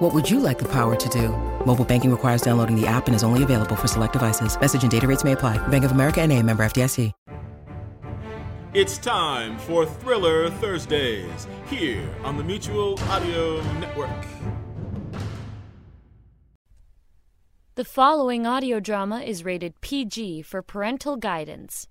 What would you like the power to do? Mobile banking requires downloading the app and is only available for select devices. Message and data rates may apply. Bank of America and a member FDIC. It's time for Thriller Thursdays here on the Mutual Audio Network. The following audio drama is rated PG for parental guidance.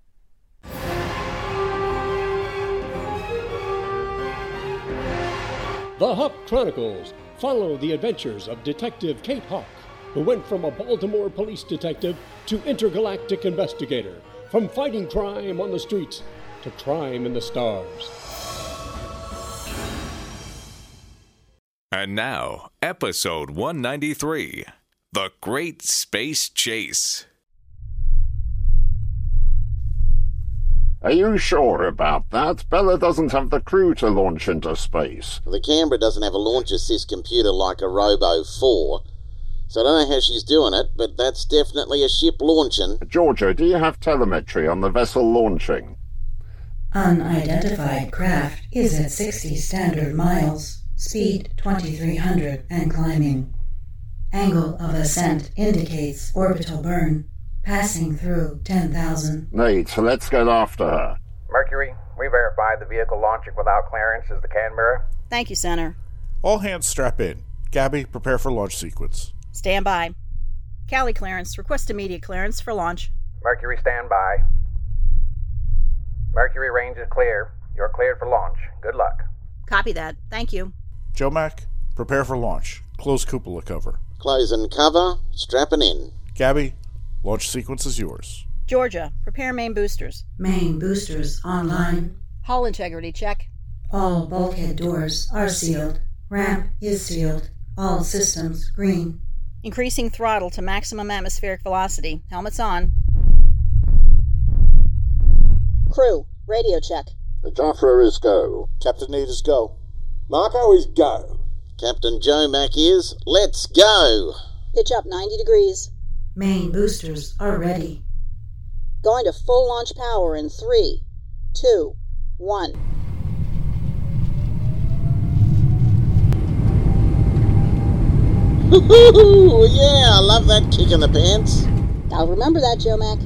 The Hawk Chronicles follow the adventures of Detective Kate Hawk, who went from a Baltimore police detective to intergalactic investigator, from fighting crime on the streets to crime in the stars. And now, episode 193 The Great Space Chase. Are you sure about that? Bella doesn't have the crew to launch into space. The Canberra doesn't have a launch assist computer like a Robo 4, so I don't know how she's doing it, but that's definitely a ship launching. Georgia, do you have telemetry on the vessel launching? Unidentified craft is at 60 standard miles, speed 2300 and climbing. Angle of ascent indicates orbital burn, passing through 10,000. Nate, so let's get after her. Mercury, we verified the vehicle launching without clearance is the Canberra. Thank you, Center. All hands strap in. Gabby, prepare for launch sequence. Stand by. Cali clearance. Request immediate clearance for launch. Mercury, stand by. Mercury range is clear. You're cleared for launch. Good luck. Copy that. Thank you. Joe Mac, prepare for launch. Close cupola cover. Closing cover, strapping in. Gabby, launch sequence is yours. Georgia, prepare main boosters. Main boosters online. Hull integrity check. All bulkhead doors are sealed. Ramp is sealed. All systems green. Increasing throttle to maximum atmospheric velocity. Helmets on. Crew, radio check. The Joffre is go. Captain Need is go. Marco is go. Captain Joe Mac is let's go. Pitch up 90 degrees. Main boosters are ready. Going to full launch power in three, two, one. yeah, I love that kick in the pants. I'll remember that, Joe Mac.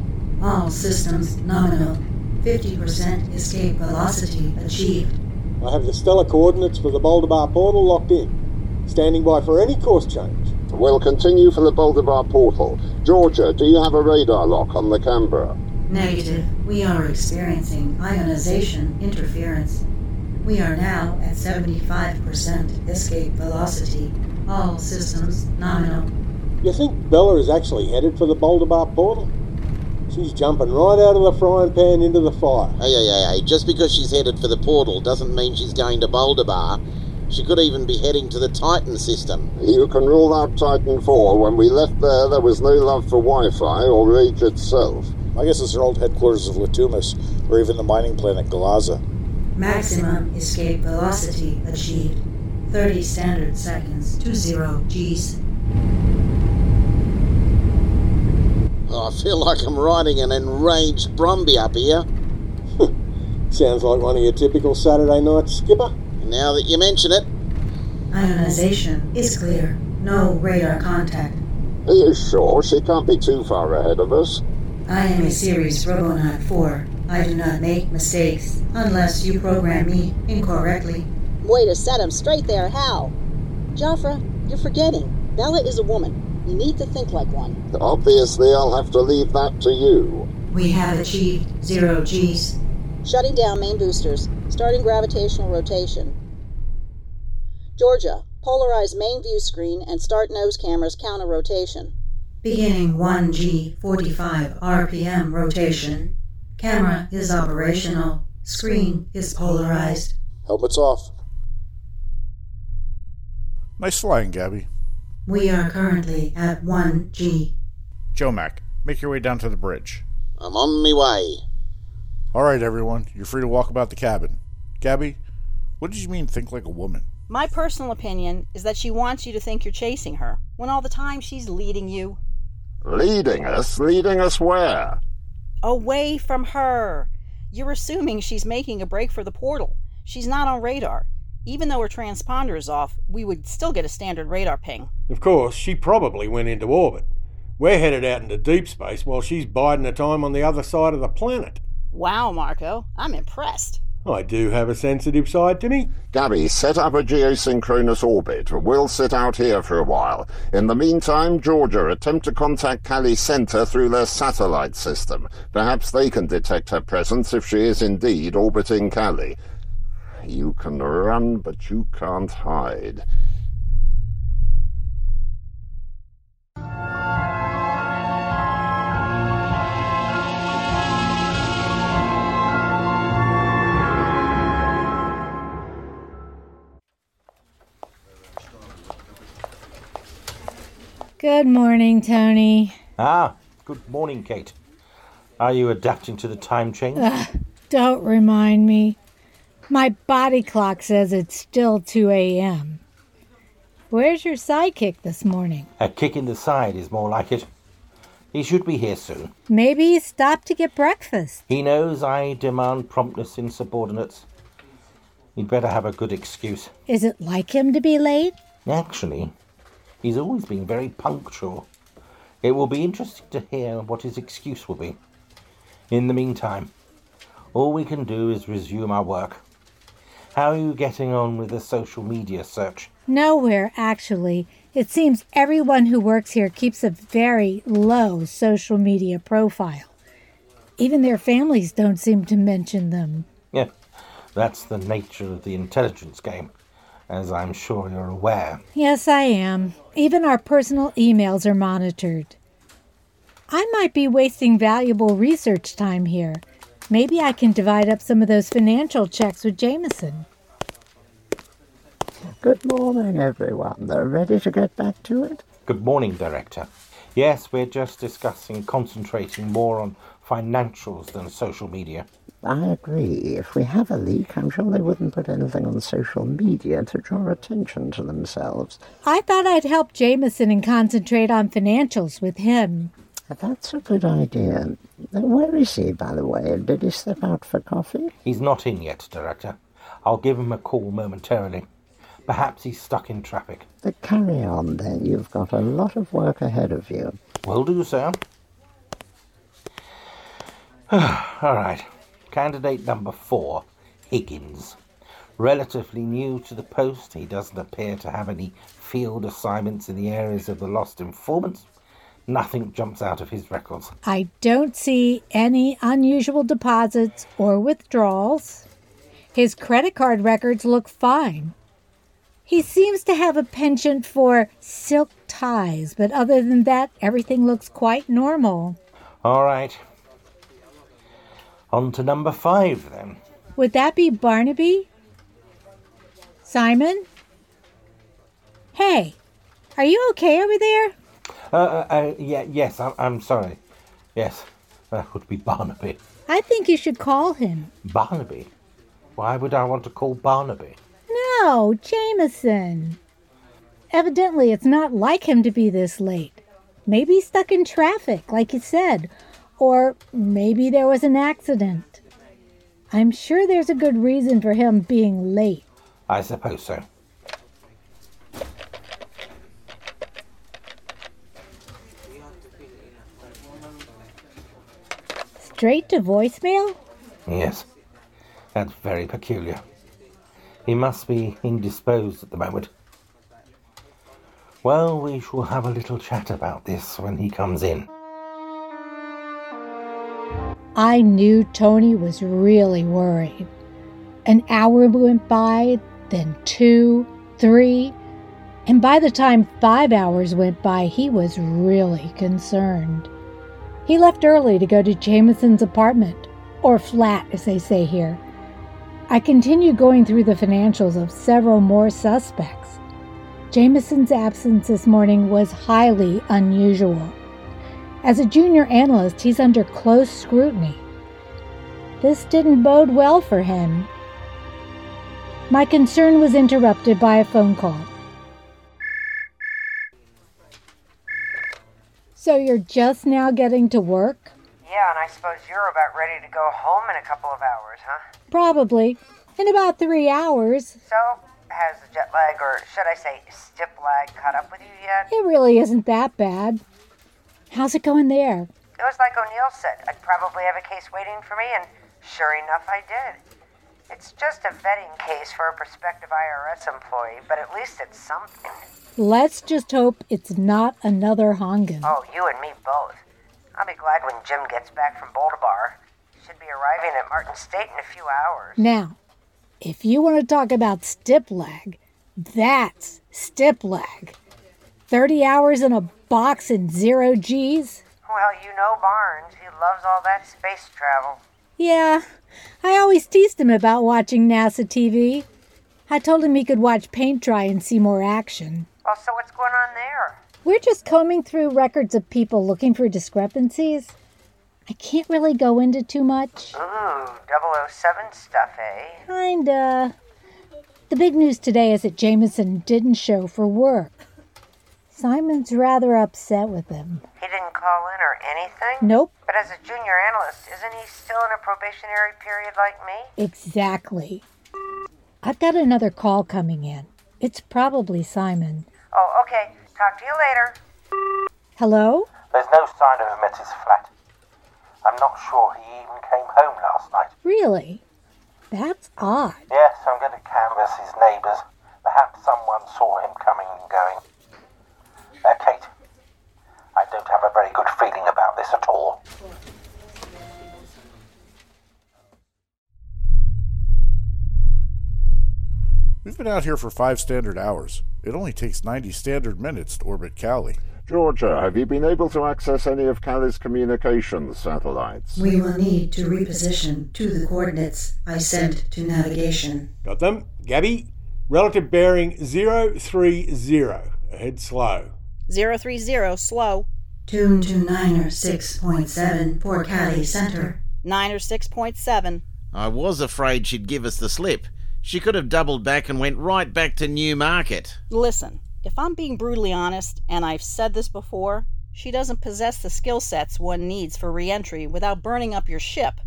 All systems nominal. 50% escape velocity achieved. I have the stellar coordinates for the Boulder Bar portal locked in. Standing by for any course change. We'll continue for the Boulder Bar portal. Georgia, do you have a radar lock on the Canberra? Negative. We are experiencing ionization interference. We are now at 75% escape velocity. All systems nominal. You think Bella is actually headed for the Boulder Bar portal? She's jumping right out of the frying pan into the fire. Hey, hey, hey, hey, just because she's headed for the portal doesn't mean she's going to Boulder Bar. She could even be heading to the Titan system. You can rule out Titan 4. When we left there, there was no love for Wi-Fi or Rage itself. I guess it's her old headquarters of Latumas, or even the mining planet Galaza. Maximum escape velocity achieved. 30 standard seconds to zero Gs. Oh, I feel like I'm riding an enraged Brumby up here. Sounds like one of your typical Saturday night Skipper. Now that you mention it. Ionization is clear. No radar contact. Are you sure she can't be too far ahead of us? I am a series Robonaut 4. I do not make mistakes unless you program me incorrectly. Way to set him straight there, Hal. Joffre, you're forgetting. Bella is a woman. You need to think like one. Obviously, I'll have to leave that to you. We have achieved zero Gs. Shutting down main boosters. Starting gravitational rotation. Georgia, polarize main view screen and start nose cameras counter rotation. Beginning 1G 45 RPM rotation. Camera is operational. Screen is polarized. Helmets off. Nice flying, Gabby. We are currently at 1G. Joe Mac, make your way down to the bridge. I'm on my way. All right, everyone, you're free to walk about the cabin. Gabby, what did you mean think like a woman? My personal opinion is that she wants you to think you're chasing her, when all the time she's leading you. Leading us? Leading us where? Away from her. You're assuming she's making a break for the portal. She's not on radar. Even though her transponder is off, we would still get a standard radar ping. Of course, she probably went into orbit. We're headed out into deep space while she's biding her time on the other side of the planet. Wow, Marco, I'm impressed. I do have a sensitive side to me. Gabby, set up a geosynchronous orbit. We'll sit out here for a while. In the meantime, Georgia, attempt to contact Cali Center through their satellite system. Perhaps they can detect her presence if she is indeed orbiting Cali. You can run, but you can't hide. Good morning, Tony. Ah, good morning, Kate. Are you adapting to the time change? Ugh, don't remind me. My body clock says it's still 2 a.m. Where's your sidekick this morning? A kick in the side is more like it. He should be here soon. Maybe he stopped to get breakfast. He knows I demand promptness in subordinates. He'd better have a good excuse. Is it like him to be late? Actually, he's always been very punctual. It will be interesting to hear what his excuse will be. In the meantime, all we can do is resume our work. How are you getting on with the social media search? Nowhere, actually. It seems everyone who works here keeps a very low social media profile. Even their families don't seem to mention them. Yeah, that's the nature of the intelligence game, as I'm sure you're aware. Yes, I am. Even our personal emails are monitored. I might be wasting valuable research time here. Maybe I can divide up some of those financial checks with Jamison. Good morning, everyone. They're ready to get back to it? Good morning, Director. Yes, we're just discussing concentrating more on financials than social media. I agree. If we have a leak, I'm sure they wouldn't put anything on social media to draw attention to themselves. I thought I'd help Jamison and concentrate on financials with him. That's a good idea. Where is he, by the way? Did he step out for coffee? He's not in yet, Director. I'll give him a call momentarily. Perhaps he's stuck in traffic. But carry on then. You've got a lot of work ahead of you. Will do, sir. All right. Candidate number four, Higgins. Relatively new to the post, he doesn't appear to have any field assignments in the areas of the lost informants. Nothing jumps out of his records. I don't see any unusual deposits or withdrawals. His credit card records look fine. He seems to have a penchant for silk ties, but other than that, everything looks quite normal. All right. On to number five, then. Would that be Barnaby? Simon? Hey, are you okay over there? Uh, uh, uh, yeah, yes, I'm, I'm sorry. Yes, that would be Barnaby. I think you should call him. Barnaby? Why would I want to call Barnaby? No, Jamison. Evidently, it's not like him to be this late. Maybe he's stuck in traffic, like you said, or maybe there was an accident. I'm sure there's a good reason for him being late. I suppose so. Straight to voicemail? Yes, that's very peculiar. He must be indisposed at the moment. Well, we shall have a little chat about this when he comes in. I knew Tony was really worried. An hour went by, then two, three, and by the time five hours went by, he was really concerned. He left early to go to Jamison's apartment, or flat, as they say here. I continued going through the financials of several more suspects. Jamison's absence this morning was highly unusual. As a junior analyst, he's under close scrutiny. This didn't bode well for him. My concern was interrupted by a phone call. So you're just now getting to work? Yeah, and I suppose you're about ready to go home in a couple of hours, huh? Probably. In about three hours. So, has the jet lag, or should I say, stip lag, caught up with you yet? It really isn't that bad. How's it going there? It was like O'Neill said. I'd probably have a case waiting for me, and sure enough, I did. It's just a vetting case for a prospective IRS employee, but at least it's something. Let's just hope it's not another Hongan. Oh, you and me both. I'll be glad when Jim gets back from Boldebar. Should be arriving at Martin State in a few hours. Now, if you want to talk about stip lag, that's stip lag. 30 hours in a box and zero G's? Well, you know Barnes. He loves all that space travel. Yeah, I always teased him about watching NASA TV. I told him he could watch paint dry and see more action. Well, so what's going on there? We're just combing through records of people looking for discrepancies. I can't really go into too much. Ooh, 007 stuff, eh? Kinda. The big news today is that Jamison didn't show for work. Simon's rather upset with him. He didn't call in or anything? Nope. But as a junior analyst, isn't he still in a probationary period like me? Exactly. I've got another call coming in. It's probably Simon. Oh, okay. Talk to you later. Hello? There's no sign of him at his flat. I'm not sure he even came home last night. Really? That's odd. Yes, I'm going to canvass his neighbours. Perhaps someone saw him coming and going. Uh, Kate, I don't have a very good feeling about this at all. We've been out here for five standard hours. It only takes 90 standard minutes to orbit Cali. Georgia, have you been able to access any of Cali's communications satellites? We will need to reposition to the coordinates I sent to navigation. Got them? Gabby? Relative bearing 030. Ahead slow. 030, slow. Tune to Niner 6.7 for Cali Center. Niner 6.7. I was afraid she'd give us the slip. She could have doubled back and went right back to Newmarket. Listen, if I'm being brutally honest, and I've said this before, she doesn't possess the skill sets one needs for reentry without burning up your ship.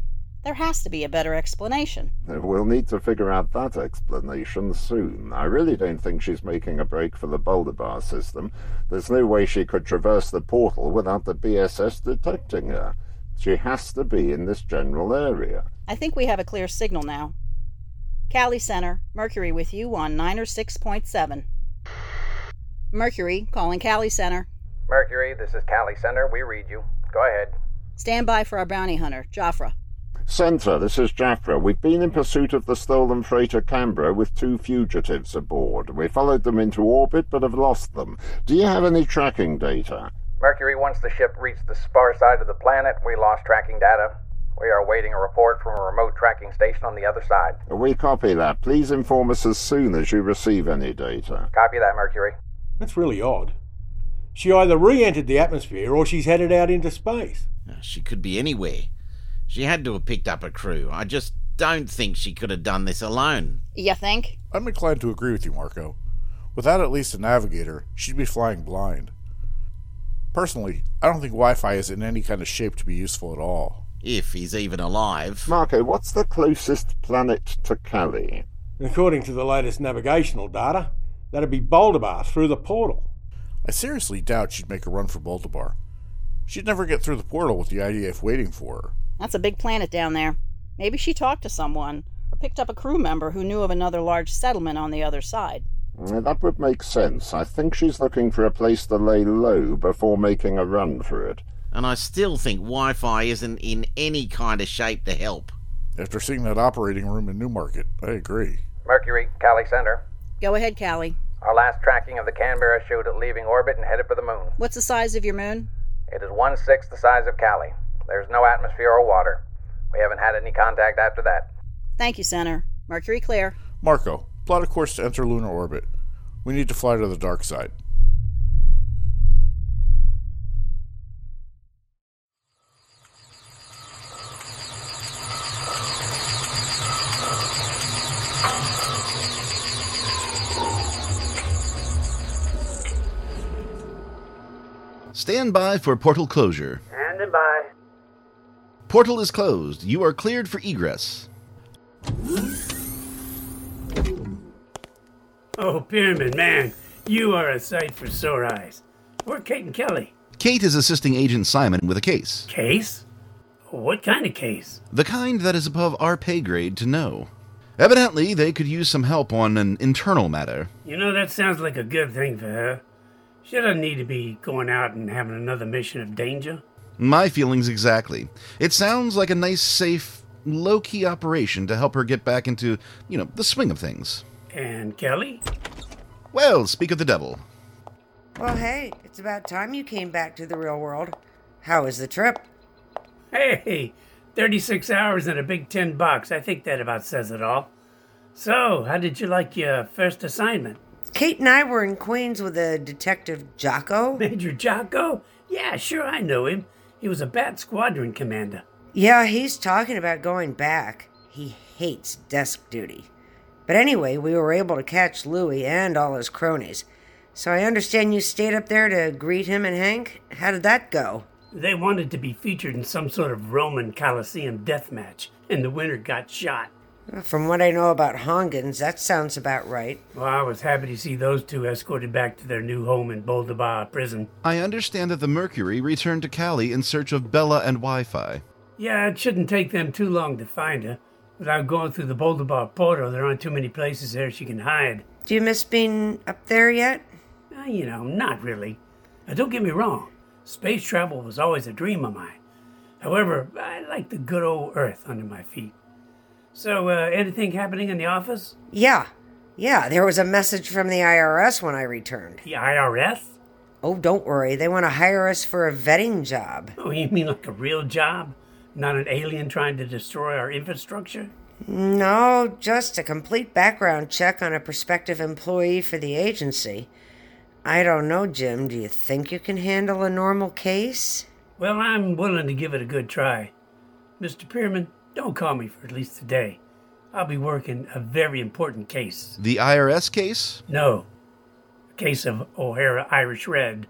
There has to be a better explanation. We'll need to figure out that explanation soon. I really don't think she's making a break for the Boulder Bar system. There's no way she could traverse the portal without the BSS detecting her. She has to be in this general area. I think we have a clear signal now. Cali Center, Mercury with you on Niner 6.7. Mercury, calling Cali Center. Mercury, this is Cali Center. We read you. Go ahead. Stand by for our bounty hunter, Joffre. Center, this is Jaffra. We've been in pursuit of the stolen freighter Canberra with two fugitives aboard. We followed them into orbit but have lost them. Do you have any tracking data? Mercury, once the ship reached the far side of the planet, we lost tracking data. We are awaiting a report from a remote tracking station on the other side. We copy that. Please inform us as soon as you receive any data. Copy that, Mercury. That's really odd. She either re entered the atmosphere or she's headed out into space. She could be anywhere. She had to have picked up a crew. I just don't think she could have done this alone. You think? I'm inclined to agree with you, Marco. Without at least a navigator, she'd be flying blind. Personally, I don't think Wi Fi is in any kind of shape to be useful at all. If he's even alive. Marco, what's the closest planet to Cali? According to the latest navigational data, that'd be Boldabar through the portal. I seriously doubt she'd make a run for Boldabar. She'd never get through the portal with the IDF waiting for her. That's a big planet down there. Maybe she talked to someone, or picked up a crew member who knew of another large settlement on the other side. Mm, that would make sense. I think she's looking for a place to lay low before making a run for it. And I still think Wi Fi isn't in any kind of shape to help. After seeing that operating room in Newmarket, I agree. Mercury, Cali Center. Go ahead, Cali. Our last tracking of the Canberra showed it leaving orbit and headed for the moon. What's the size of your moon? It is one sixth the size of Cali. There's no atmosphere or water. We haven't had any contact after that. Thank you, Center. Mercury clear. Marco, plot a course to enter lunar orbit. We need to fly to the dark side. Stand by for portal closure. Portal is closed. You are cleared for egress. Oh, Pyramid, man, you are a sight for sore eyes. Where Kate and Kelly? Kate is assisting Agent Simon with a case. Case? What kind of case? The kind that is above our pay grade to know. Evidently, they could use some help on an internal matter. You know, that sounds like a good thing for her. She doesn't need to be going out and having another mission of danger. My feelings exactly. It sounds like a nice, safe, low key operation to help her get back into, you know, the swing of things. And Kelly? Well, speak of the devil. Well, hey, it's about time you came back to the real world. How was the trip? Hey, 36 hours and a big tin box. I think that about says it all. So, how did you like your first assignment? Kate and I were in Queens with a detective Jocko. Major Jocko? Yeah, sure, I know him. He was a Bat Squadron commander. Yeah, he's talking about going back. He hates desk duty. But anyway, we were able to catch Louis and all his cronies. So I understand you stayed up there to greet him and Hank? How did that go? They wanted to be featured in some sort of Roman Colosseum death match, and the winner got shot. From what I know about Hongans, that sounds about right. Well, I was happy to see those two escorted back to their new home in Boldabar prison. I understand that the Mercury returned to Cali in search of Bella and Wi Fi. Yeah, it shouldn't take them too long to find her. Without going through the Boldabar portal, there aren't too many places there she can hide. Do you miss being up there yet? Uh, you know, not really. Now, don't get me wrong. Space travel was always a dream of mine. However, I like the good old Earth under my feet. So, uh, anything happening in the office? Yeah. Yeah, there was a message from the IRS when I returned. The IRS? Oh, don't worry. They want to hire us for a vetting job. Oh, you mean like a real job? Not an alien trying to destroy our infrastructure? No, just a complete background check on a prospective employee for the agency. I don't know, Jim. Do you think you can handle a normal case? Well, I'm willing to give it a good try. Mr. Pierman, don't call me for at least today. I'll be working a very important case. The IRS case? No. A case of O'Hara Irish Red.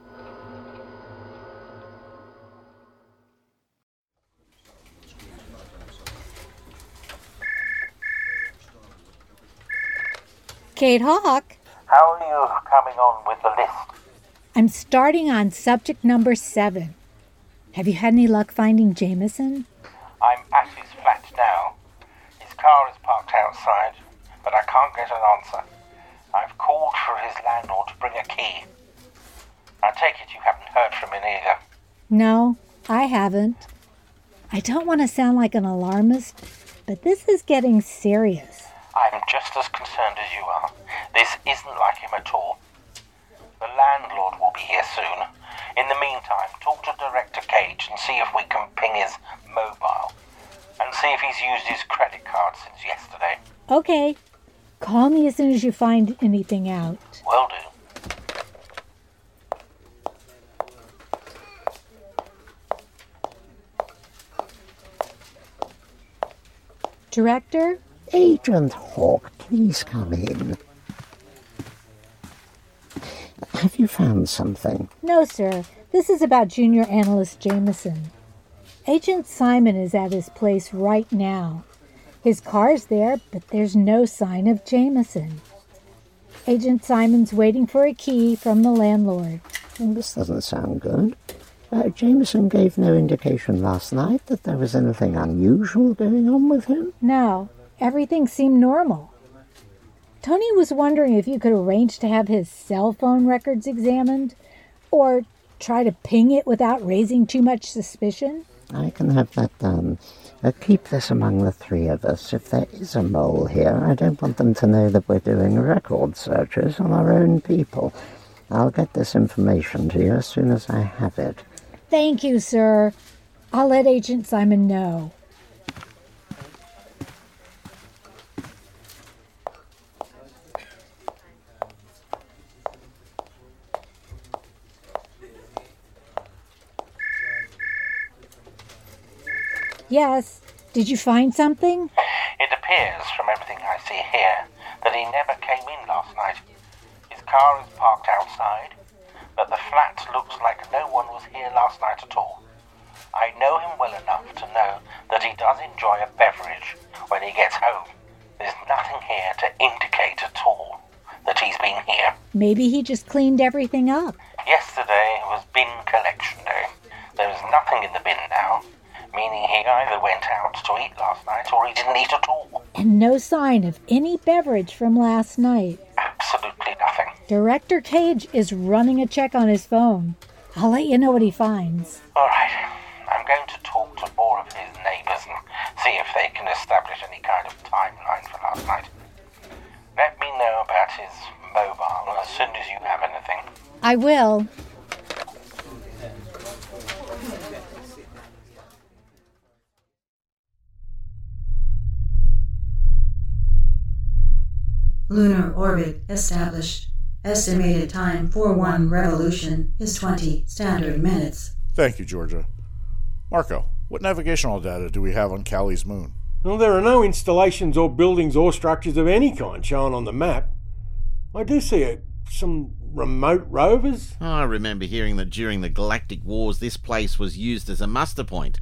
Kate Hawk. How are you coming on with the list? I'm starting on subject number seven. Have you had any luck finding Jamison? I'm at his flat now. His car is parked outside, but I can't get an answer. I've called for his landlord to bring a key. I take it you haven't heard from him either. No, I haven't. I don't want to sound like an alarmist, but this is getting serious. I'm just as concerned as you are. This isn't like him at all. The landlord will be here soon. In the meantime, talk to Director Cage and see if we can ping his mobile. And see if he's used his credit card since yesterday. Okay. Call me as soon as you find anything out. Will do. Director? Agent Hawk, please come in. Have you found something? No, sir. This is about Junior Analyst Jamison. Agent Simon is at his place right now. His car's there, but there's no sign of Jamison. Agent Simon's waiting for a key from the landlord. This doesn't sound good. Uh, Jamison gave no indication last night that there was anything unusual going on with him. No, everything seemed normal. Tony was wondering if you could arrange to have his cell phone records examined or try to ping it without raising too much suspicion. I can have that done. Uh, keep this among the three of us. If there is a mole here, I don't want them to know that we're doing record searches on our own people. I'll get this information to you as soon as I have it. Thank you, sir. I'll let Agent Simon know. Yes. Did you find something? It appears, from everything I see here, that he never came in last night. His car is parked outside, but the flat looks like no one was here last night at all. I know him well enough to know that he does enjoy a beverage when he gets home. There's nothing here to indicate at all that he's been here. Maybe he just cleaned everything up. Yesterday was bin collection day. There is nothing in the bin now, meaning he either went out to eat last night or he didn't eat at all. And no sign of any beverage from last night. Absolutely nothing. Director Cage is running a check on his phone. I'll let you know what he finds. All right. I'm going to talk to more of his neighbours and see if they can establish any kind of timeline for last night. Let me know about his mobile as soon as you have anything. I will. Lunar orbit established. Estimated time for one revolution is 20 standard minutes. Thank you, Georgia. Marco, what navigational data do we have on Cali's moon? Well, there are no installations or buildings or structures of any kind shown on the map. I do see a, some remote rovers. I remember hearing that during the Galactic Wars this place was used as a muster point.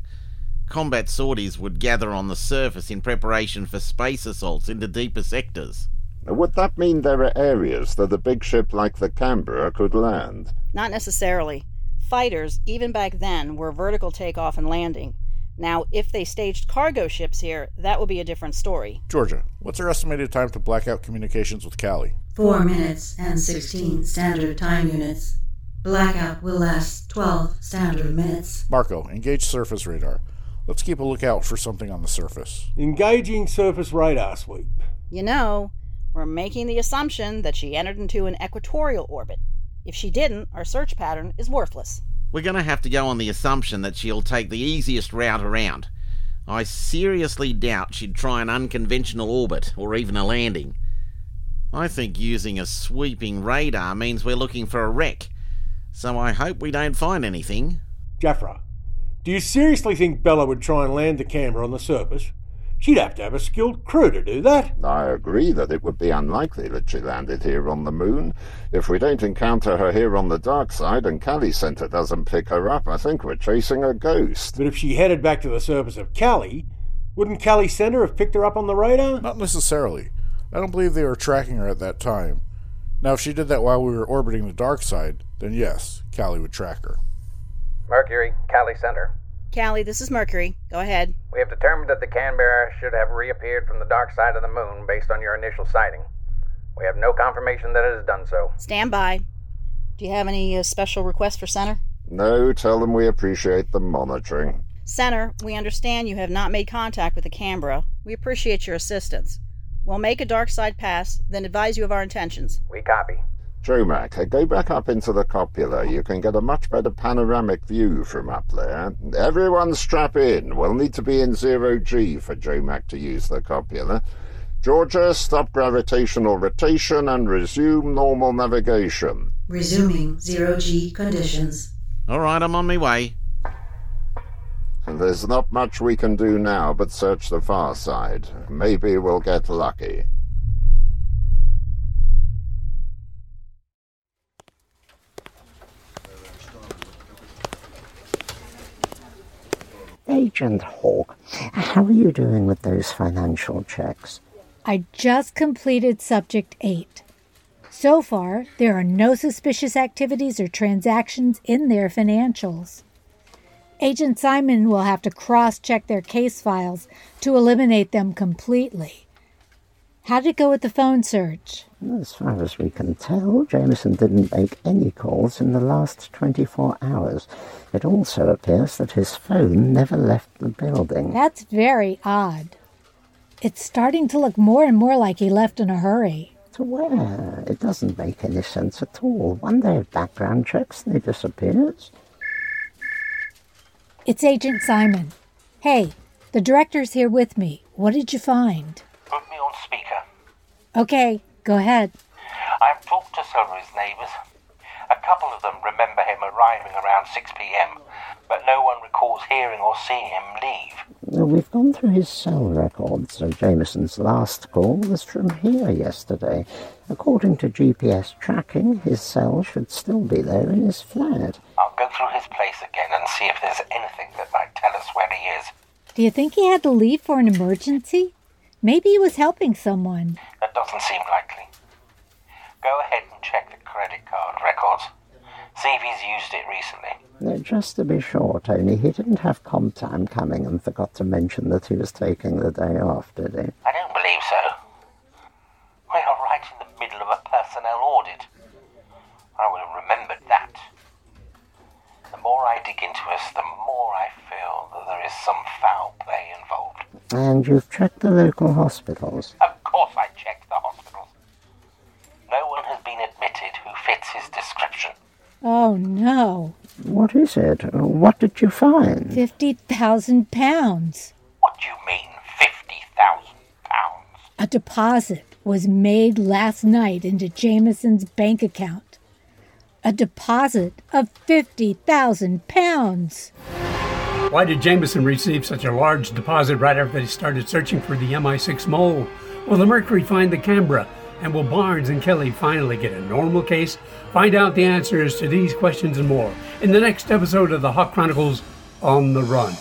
Combat sorties would gather on the surface in preparation for space assaults into deeper sectors. Would that mean there are areas that a big ship like the Canberra could land? Not necessarily. Fighters, even back then, were vertical takeoff and landing. Now, if they staged cargo ships here, that would be a different story. Georgia, what's our estimated time to black out communications with Cali? 4 minutes and 16 standard time units. Blackout will last 12 standard minutes. Marco, engage surface radar. Let's keep a lookout for something on the surface. Engaging surface radar sweep. You know, we're making the assumption that she entered into an equatorial orbit. If she didn't, our search pattern is worthless. We're going to have to go on the assumption that she'll take the easiest route around. I seriously doubt she'd try an unconventional orbit or even a landing. I think using a sweeping radar means we're looking for a wreck, so I hope we don't find anything. Jaffra, do you seriously think Bella would try and land the Canberra on the surface? She'd have to have a skilled crew to do that. I agree that it would be unlikely that she landed here on the moon. If we don't encounter her here on the dark side and Cali Center doesn't pick her up, I think we're chasing a ghost. But if she headed back to the surface of Cali, wouldn't Cali Center have picked her up on the radar? Not necessarily. I don't believe they were tracking her at that time. Now, if she did that while we were orbiting the dark side, then yes, Cali would track her. Mercury, Cali Center. Cali, this is Mercury. Go ahead. We have determined that the Canberra should have reappeared from the dark side of the moon based on your initial sighting. We have no confirmation that it has done so. Stand by. Do you have any uh, special requests for Center? No, tell them we appreciate the monitoring. Center, we understand you have not made contact with the Canberra. We appreciate your assistance. We'll make a dark side pass, then advise you of our intentions. We copy. Jomac, uh, go back up into the cupola. You can get a much better panoramic view from up there. Everyone strap in. We'll need to be in zero G for Jomac to use the cupola. Georgia, stop gravitational rotation and resume normal navigation. Resuming zero G conditions. All right, I'm on my way. There's not much we can do now but search the far side. Maybe we'll get lucky. Agent Hawk, how are you doing with those financial checks? I just completed Subject 8. So far, there are no suspicious activities or transactions in their financials. Agent Simon will have to cross check their case files to eliminate them completely. How did it go with the phone search? As far as we can tell, Jamison didn't make any calls in the last 24 hours. It also appears that his phone never left the building. That's very odd. It's starting to look more and more like he left in a hurry. To where? It doesn't make any sense at all. One day of background checks and he disappears. It's Agent Simon. Hey, the director's here with me. What did you find? Put me on speaker. Okay, go ahead. I've talked to some of his neighbours. A couple of them remember him arriving around 6 p.m., but no one recalls hearing or seeing him leave. We've gone through his cell records. so Jamison's last call was from here yesterday. According to GPS tracking, his cell should still be there in his flat. I'll go through his place again and see if there's anything that might tell us where he is. Do you think he had to leave for an emergency? Maybe he was helping someone. That doesn't seem likely. Go ahead and check the credit card records. See if he's used it recently. Now, just to be sure, Tony, he didn't have comp time coming and forgot to mention that he was taking the day off, did he? I don't believe so. We are right in the middle of a personnel audit. I would have remembered that. The more I dig into us, the more I feel that there is some foul play involved. And you've checked the local hospitals. Of course I checked the hospitals. No one has been admitted who fits his description. Oh no. What is it? What did you find? Fifty thousand pounds. What do you mean, fifty thousand pounds? A deposit was made last night into Jamison's bank account. A deposit of fifty thousand pounds. Why did Jamison receive such a large deposit right after they started searching for the MI6 mole? Will the Mercury find the Canberra? And will Barnes and Kelly finally get a normal case? Find out the answers to these questions and more in the next episode of the Hawk Chronicles On the Run.